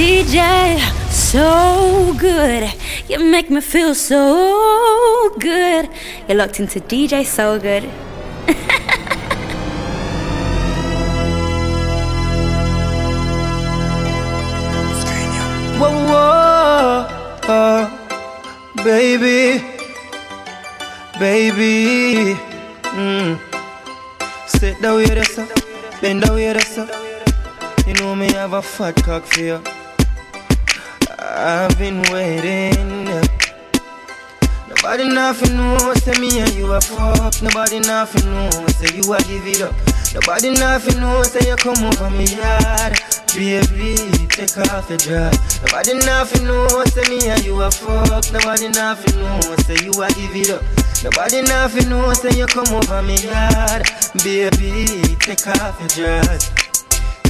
DJ, so good. You make me feel so good. You're locked into DJ So Good. whoa, whoa, uh, baby, baby. Mm. Sit down with us, bend down with us. You know me have a fat cock for you. I've been waiting. Nobody nothing know, say me and you a fuck. Nobody nothing know, say you a give it up. Nobody nothing know, say you come over me yard. Baby, take off your dress. Nobody nothing know, say me and you a fuck. Nobody nothing know, say you a give it up. Nobody nothing know, say you come over me yard. Baby, take off your dress.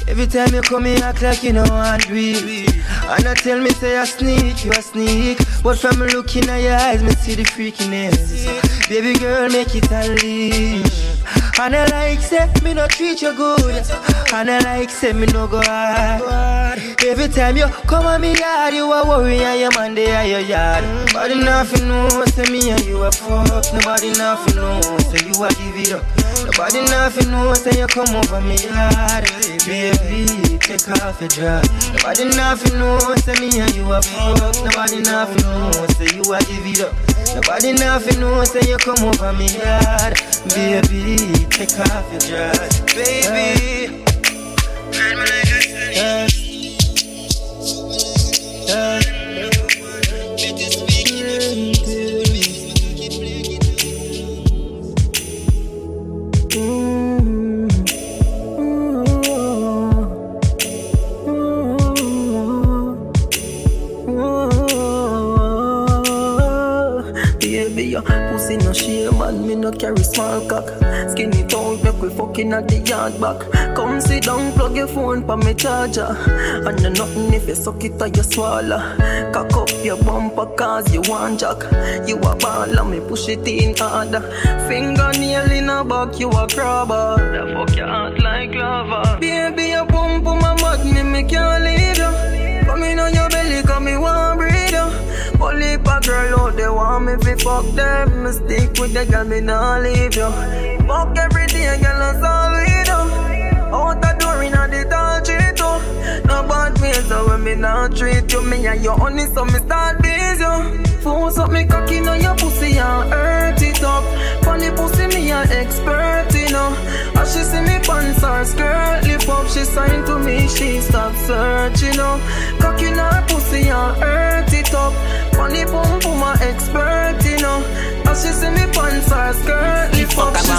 Every time you come here, act like you know want do. And I tell me say I sneak, you a sneak. But from looking at your eyes, me see the freakiness. Baby girl, make it unleash. And I like say me no treat you good. And I like say me no go hard. Every time you come on me yard, you a worry and your man they are your yard. Nobody nothing know, say me and you a fuck. Nobody nothing know, say you a give it up. Nobody nothing know, say you come over me yard. Baby, take off your dress. Nobody nothing know, say me and you are fuck. Nobody nothing know, say you a give it up. Nobody nothing know, say you come over me yard. Baby, take off your dress. Baby. Fucking at the yard back. Come sit down, plug your phone for me charger. And no nothing if you suck it or you swallow. Cock up your bumper cause you want jack. You a ball and me push it in harder. Fingernail in a back, you a crabber. The fuck your heart like lava. Baby, your pump on my mud, me me can't leave you. Come in on your belly, come me want breathe you. Only a girl out they want me fi fuck them. Me stick with the girl, me nah leave you. Fuck every day, girl, that's all we do. Out the door inna the tree too. No bad ways, so when me nah treat you, me and you honey, so me start busy. Force up me cocky on your pussy and hurt it up. Funny pussy, me a expert, you know. As she see me pants or skirt lip up, she sign to me, she stop searching, you know. Cocky her pussy and hurt it up. Funny pum pum a expert, you know. As she see me pants or skirt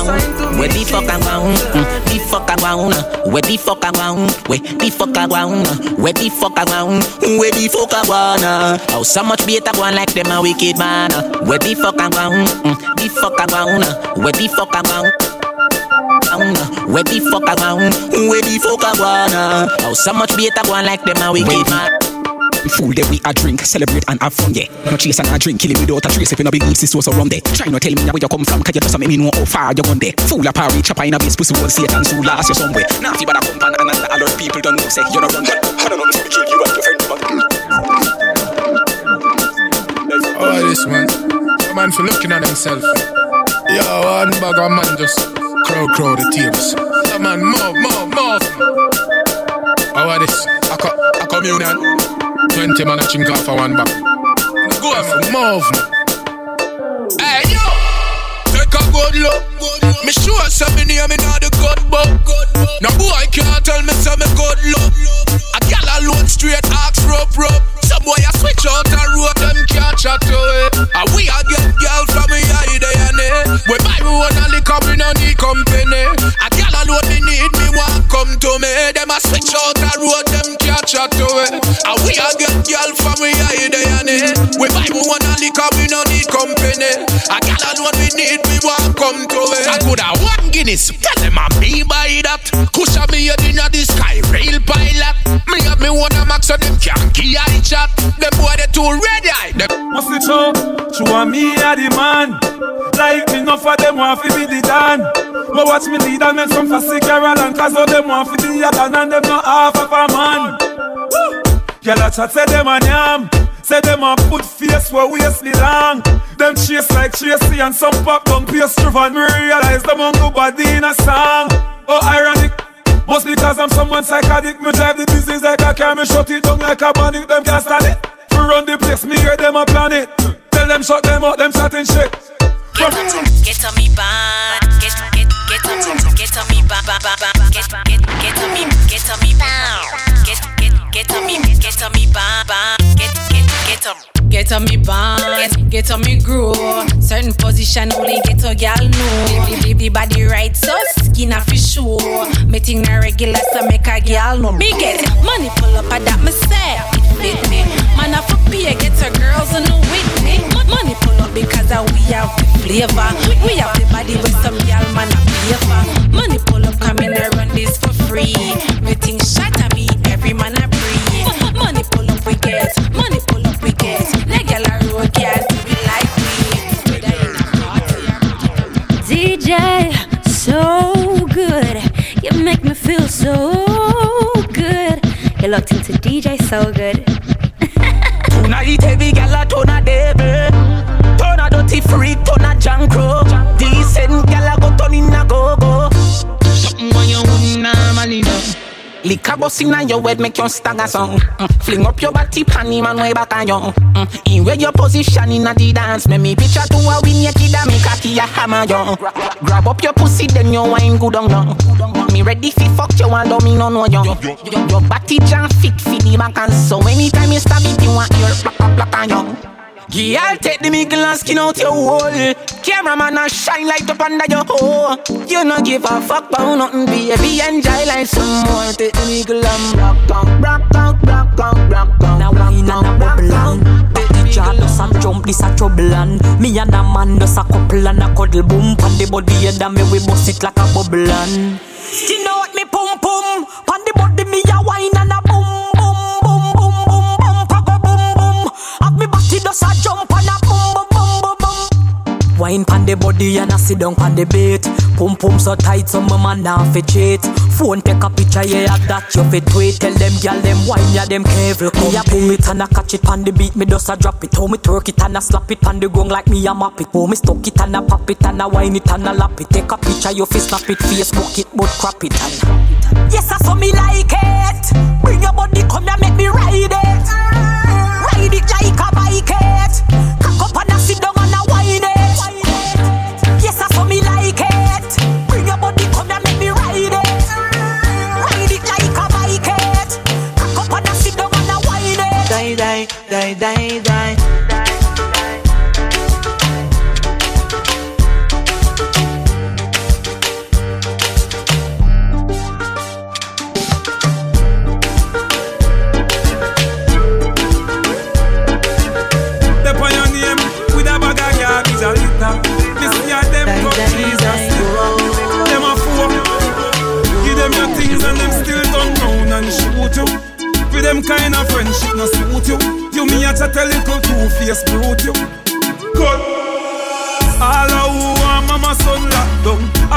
lip up, she sign to me, Where the fuck I want? The fuck I want? Where the fuck I want? Where the fuck I want? Where the fuck I want? Where the fuck I wanna? How so much better one like them a wicked man? Where the fuck I want? The fuck I want? Where the fuck I want? Where the fuck I want? Where the fuck I wanna? How so much better one like them a wicked man? Fool that we a drink, celebrate and have fun, yeah. No chase and a drink, kill it without a trace if you no it's so so run there. Try not tell me where you come from, cause you just make me know how far you gone there. Fool a parry, chopper in a base, pussy wall, Satan, so last you somewhere. Now if you better come and and a lot of people don't know, say you're not that. I don't know if we kill you and your friend, but Oh, this man. A man for looking at himself. Yo, one bag of man just crow crow the tears. A man, move, move, move. How are this? A, co- a communion. 20 man a chink off for one bag. Go man. Move. Hey, yo! Take a good look. Me sure some me near me not the good book. No boy can't tell me some me good look. A gal alone straight axe rope rope. Some boy a switch out the road them can't chat to it. And we a get girl from me day and day. We buy me one a liquor we no need company. A gal alone me need me want come to me. Them a switch out the road them can't chat to it. And we a get girl from me eye day and day. We buy me one a liquor we no need company. A gal alone we need me want come to it. I could have one Guinness. Tell them I'm me buy that. Cushion me head inna the sky, real pilot. Me have me one a max so them can't key eye chat. Them boy they too ready. eye. Them What's it so? She want me a the man. Like me, enough of them want to be the dan. But watch me lead and make some fussy Carol and cause all them want to be the dan and them not half of a man. Girl, I chat say them a yam. Say them a put face where waist me long. Them chase like Tracy and some pop down pace driven. Me realize them on nobody in a song. Oh, ironic. Must because I'm someone psychotic. Me drive the business like a car. Me shut it down like a panic. Them can't stand it. We run the place. Me hear them a planet. Tell them shut them out. Them chatting shit. Get, on, get on me band. Get get get on get on me band. Get get get on me get on me band. Get on me get on me band. Get get get on. Get on me band, get get on me grow. Certain position only get a gal know. The body right, so skin a fi show. Me think na regular, so make a gal know. Me get money pull up, at that me say me. Man, I for pay, get a girls and no with me. Money pull up because I we have the flavor. We have the body with some gal man a for. Money pull up, come in and run this for free. Me think shot at me, every man a up, we get. Money pull up, we get. Like gal road can't do it like we. DJ, so good. You make me feel so good. You're locked into DJ So Good. Tonight heavy gal a turn a devil Turn a dirty freak, turn a jankro Liquor bust inna your head make you stagger song mm. Fling up your body panty man way back on you mm. In where your position inna the dance Make me picture to a win your kid and me cocky a hammer you Grab up your pussy then you wine good on you Me ready fi fuck you and don't me no know you Your body jam fit fi the back and so Anytime Girl, take the middle and skin out your hole. Cameraman I shine light up under your hole. You no give a fuck about nothing, baby. Enjoy life some more. Take the middle and rock out, rock out, rock out, rock out. Now wine and a bubble on Bet the jar does some jump, this a trouble and Me and a man does a couple and a cuddle boom Pan the body head and me we bust it like a bubble and Skin out me pum pum Pan the body me a wine Does a jump and a boom boom boom boom boom. Wine pan the body and a sit down pan the bait Pum pum so tight so my man now fi cheat. Phone take a picture yeah that you fit tweet. Tell them gyal them wine yeah them careful. Me a pull it and a catch it pan the beat Me just a drop it. How me twerk it and a slap it pan the gong like me a map it. Oh me stuck it and a pop it and a wine it and a lap it. Take a picture you fi snap it Facebook it but crap it and Yes I saw me like it. Bring your body come here make me ride it Ride it like a bike. Cock up and a sit down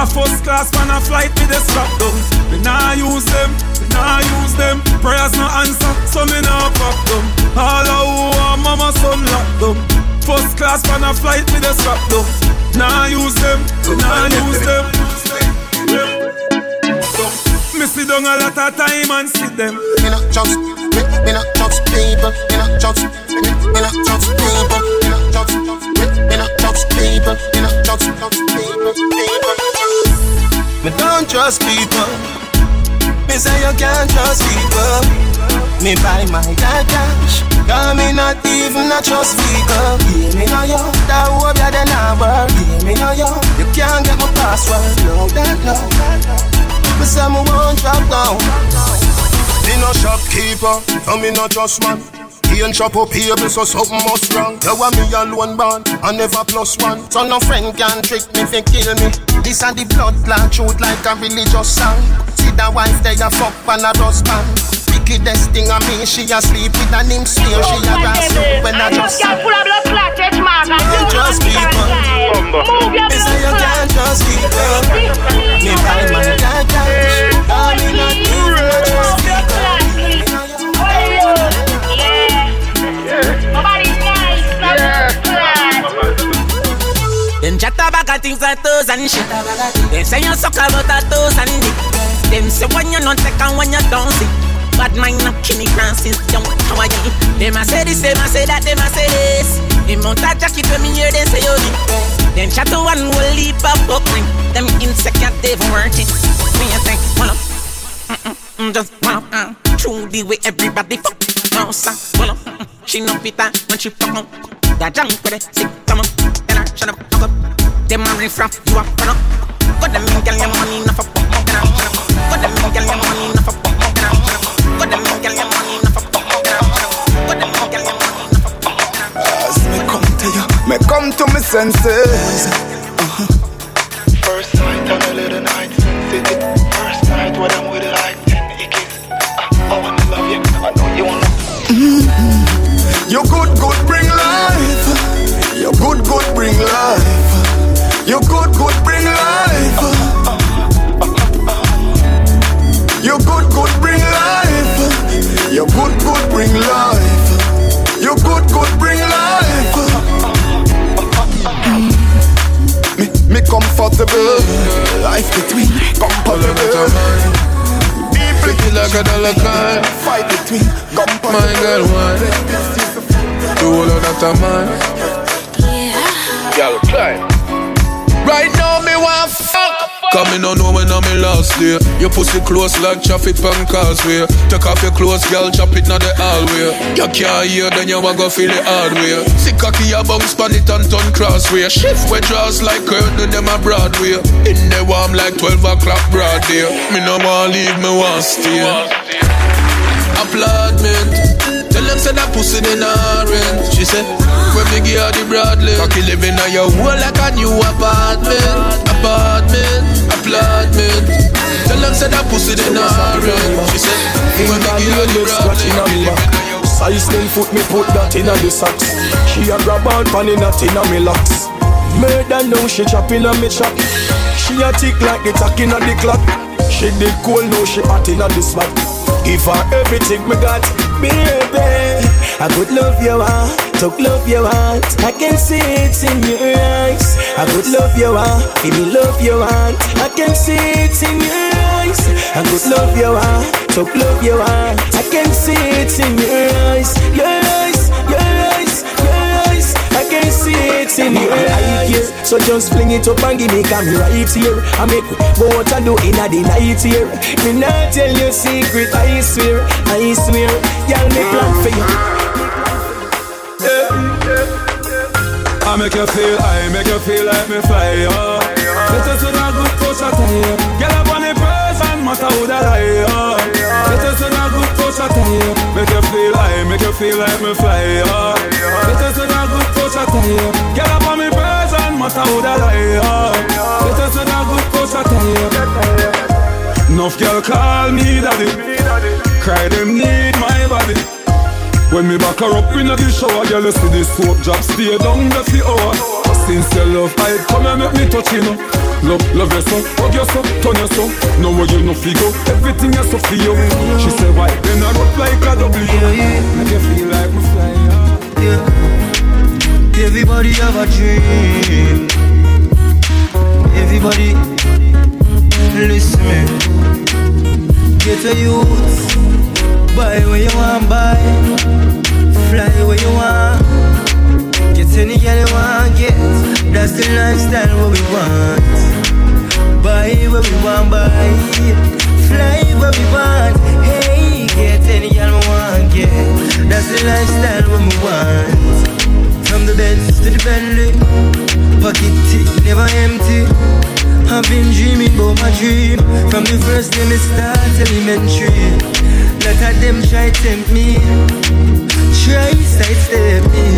A first class man a flight with the strap down We nah use them, we nah use them Prayers no answer, so me nah pop them All of who want mama son locked down First class man a flight with the strap down Nah use them, we nah use them Me sit down a lot of time and see them Me not just, me, me not just people. Me not just, me, me not just people. Me not just, me, me not just people. Me not just, just people, people. Me don't trust people. Me say you can't trust people. Me buy my dad cash. Cause me not even a trust people. Yeah, me know you. That hope you then I work. Yeah, me know you. You can't get my password. No, that no. Me say me won't drop down. Me no shopkeeper, so me no trust man. He ain't chop up here, so something must wrong. You want me alone born, I never plus one. So no friend can trick me, fi kill me. This and the blood clot truth like a religious song. See the wife they a fuck and a husband. Wickedest thing of me, she a sleep with an him smear. She a grass when I just Girl full of blood clot, touch mark and Can't trust people. Move your Me say you can't trust people. Toes and shit. Them say you suck about a toes and dick. Them say when you not take and when you don't see. Bad mind not Kenny Francis, young how are you? Them a say this, them a say that, them a say this. The mount a jacket when me hear them say yo Them chat to one whole leap of buckling. Them insecure they even working. Me a think, hold up. Mm-mm, just wow, uh, true the everybody fuck. Sir, hold up. Mm-mm, she no pita when she fuck up. That junk with it, sick, come on. Then I shut up, fuck up. Them a riff you girl, your money enough for shut up. Got them girl, your money enough for shut up. Got them girl, your money enough for in, girl, your money enough for fuck. As me come to you, me come to me senses. Like a dollar coin. Fight between compatible. My girl, one. Do all of that a man. Girl, climb. Cause me no know when I'm in last day. Your pussy close like traffic on causeway. Take off your clothes, girl, chop it now the hallway. You can't hear, then you want go feel the hard way. Sick cocky, you bounce pan it and turn crossway. Shift where draws like curtain, them a Broadway. In the warm like 12 o'clock broad day. Me no want leave, me want stay. Applaudment. Tell them say that pussy not rent. She said, when me give her the Bradley, cocky living on your wall like a new apartment, apartment, applaudment. Tell them say that pussy they not rent. She said, when me give her the Bradley, Size 10 foot me put that in a the socks. She a grab on pan in a tin a me locks. Murder now she chopping on me chop She a tick like the tack in a the clock. She did cool now she hot in a the spot. Give her everything me got Baby I could love you want Talk love you want I can see it in your eyes. I could love you want Give me love you want I can see it in your eyes. I could love you want Talk love you want I can see it in your eyes. Your eyes, your eyes, your eyes. I can see it in your eyes. here So just fling it up and give me come right here I make go out and do in the night here. Me not tell you secret I swear, I swear. Y'all me plan for you I make you feel, I make you feel like me fly. Let us in a good touch at you. Get up on the person, matter who that I, oh. Let us in a good touch at you. Make you feel, I make you feel like me fly. Let us in a good touch at you. Get up on me person, matter who that I, oh. Let us in a good touch at you. Enough girl call me daddy. Cry them need my body. When me back her up in the shower, girl, you see this soap drop, stay down the fi hour. Since your love, I come and make me touch you know. Love, love you so, hug you so, turn you so. Know where you no go, everything is so for you. She said, why? Then I rock like a W. Make you feel like me fly. Yeah. Everybody have a dream. Everybody, listen me. Get a youth. Buy where you want, buy. Fly where you want. Get any girl you want, get. That's the lifestyle what we want. Buy where we want, buy. Fly where we want. Hey, get any girl we want, get. That's the lifestyle what we want. From the Benz to the Bentley, pocket tick never empty. I've been dreaming about my dream From the first day me start elementary Lot of them try tempt me Try sidestep me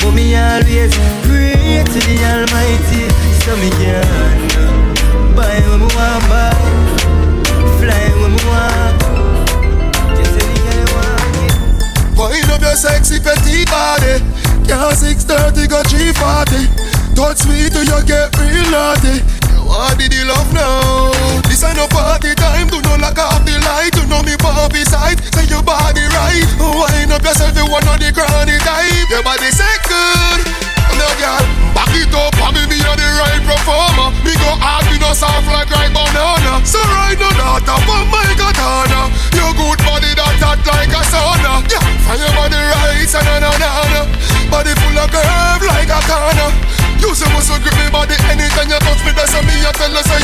But me always pray to the Almighty. So me can Buy when me want buy. Fly when me want. Just any you want Wind up your sexy petite body. Girl 630 go 340 Touch me till you get real naughty what did you love now? This ain't no party time Do not lock off the light You know me puppy side Say your body right Wind up yourself You one of the granny type Your body say good No girl Back it up And me be on the right performer Me go hard, me no soft like ripe banana. So right now, daughter, but my katana. Your good body that hot like a sauna. Yeah, and your body right, and na na na. Body full of curve like a corner. You supposed to grip me body anytime you touch me. That's me. I tell you say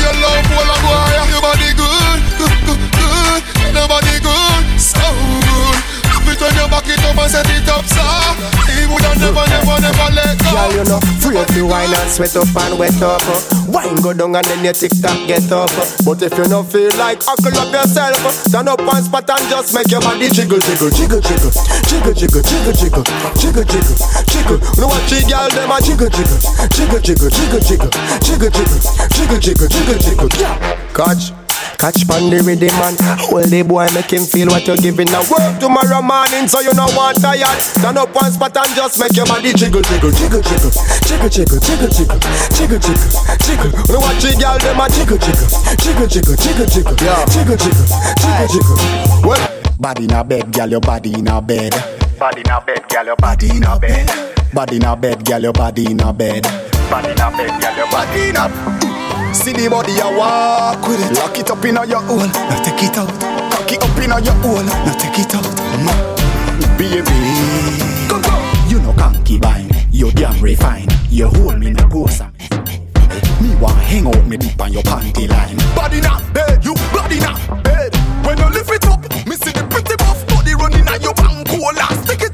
wine and sweat up and wet up. Wine go down and then your tick tock get up. But if you don't feel like huckle up yourself, stand up one spot and just make your body jiggle, jiggle, jiggle, jiggle, jiggle, jiggle, jiggle, jiggle, jiggle, jiggle, jiggle. Know what the girl them a jiggle, jiggle, jiggle, jiggle, jiggle, jiggle, jiggle, jiggle, jiggle, jiggle, jiggle, jiggle. Yeah, catch. Catch pan the rhythm man. Hold the boy make him feel what you're giving. Now Work tomorrow morning so you no want tired Stand up one spot and just make your body jiggle Jiggle, jiggle, jiggle. Jiggle, jiggle, jiggle, jiggle. Jiggle, jiggle, jiggle. You know what you girl them a jiggle, jiggle. Jiggle, jiggle, jiggle, jiggle. Jiggle, jiggle, jiggle, jiggle. Well Body in a bed, girl, your body in a bed. Body in a bed, girl, your body in a bed. Body in a bed, girl, your body in a bed. Body in a bed, girl, your body in a See the body you walk with it. Lock it up in your hole, now take it out. Cock it up in your hole, now take it out. Mm. Baby. You know concubine, you damn refine You hold me no go some Me. Want hang out me deep on your panty line. Body na bed, you body na bed When you lift it up, me see the pretty buff Body running at your bank cola Stick it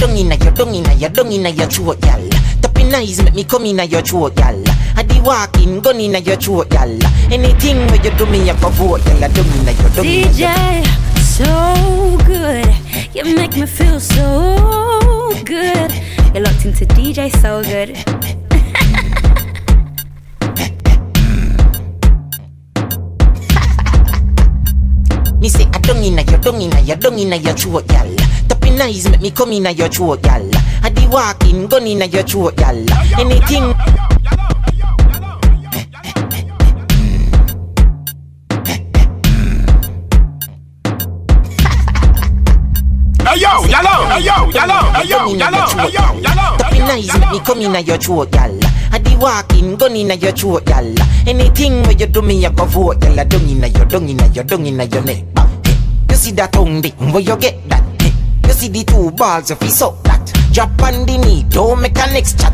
I don't inna your, don't inna your, don't inna your throat, y'all. Tapping eyes make me come inna your throat, y'all. I di walking, gun inna your throat, y'all. Anything where you do me, I go vote, y'all. Don't inna your, don't inna your. DJ, so good. You make me feel so good. You're locked into DJ So Good. Me say I don't inna your, don't inna your, don't inna your throat, Tapping eyes make me come inna your throat, y'all. I di walking, gun inna your throat, y'all. Anything. Hey yo, yellow, hey yo, yellow, hey yo, yellow, hey yo, yellow. Tapping eyes make me come inna your throat, y'all. I di walking, gun inna your throat, y'all. Anything where you do me, I go vote, y'all. Don't inna your, don't inna your, don't inna your neck. You see that tongue dick, where you get that? See the two balls, if you suck that. Drop on the knee, don't make a next chat.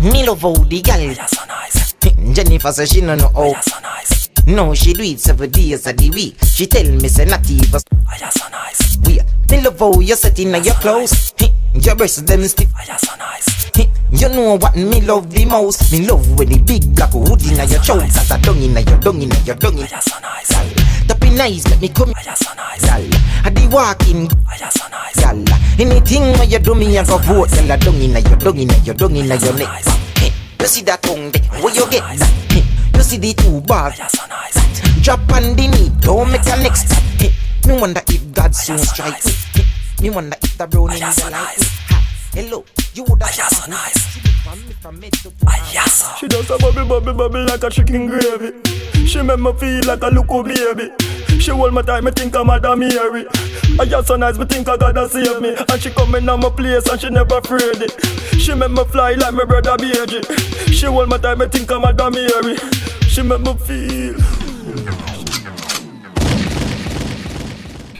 Me love how the girl. so nice. Jennifer says she no know how. so nice. No, she do it seven days of the week. She tell me say not even. Oh, so nice. We, me love how you set in your clothes. Hey, Your breasts them stiff. Oh, so nice. You know what me love the most? Me love when the big black hood in your. Cause I dung in your dung in your dung in. Oh, so nice. Tapping nice, let me come. Oh, so nice. I di walking. Oh, so nice. Anything where you do me, I go vote. Y'all dung in your dung in your dung in your neck. Hey, You see that tongue there? Where you get that? Hey, You see the two bars? Drop on the knee, don't make a next. Hey, Me wonder if God soon strike me. Hey, Me wonder if the brown in the light. Hello, you would have so nice. She does a bubble, bubble, bubble like a chicken gravy. She make me feel like a little baby. She hold my time, me think I'm Madam Mary. I just so nice, me think I gotta save me. And she come in on my place and she never afraid it. She make me fly like my brother BG. She hold my time, me think I'm Madam Mary. She make me feel.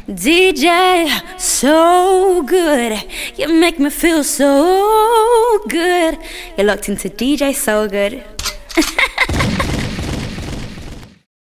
DJ, so good. You make me feel so good. You're locked into DJ So Good.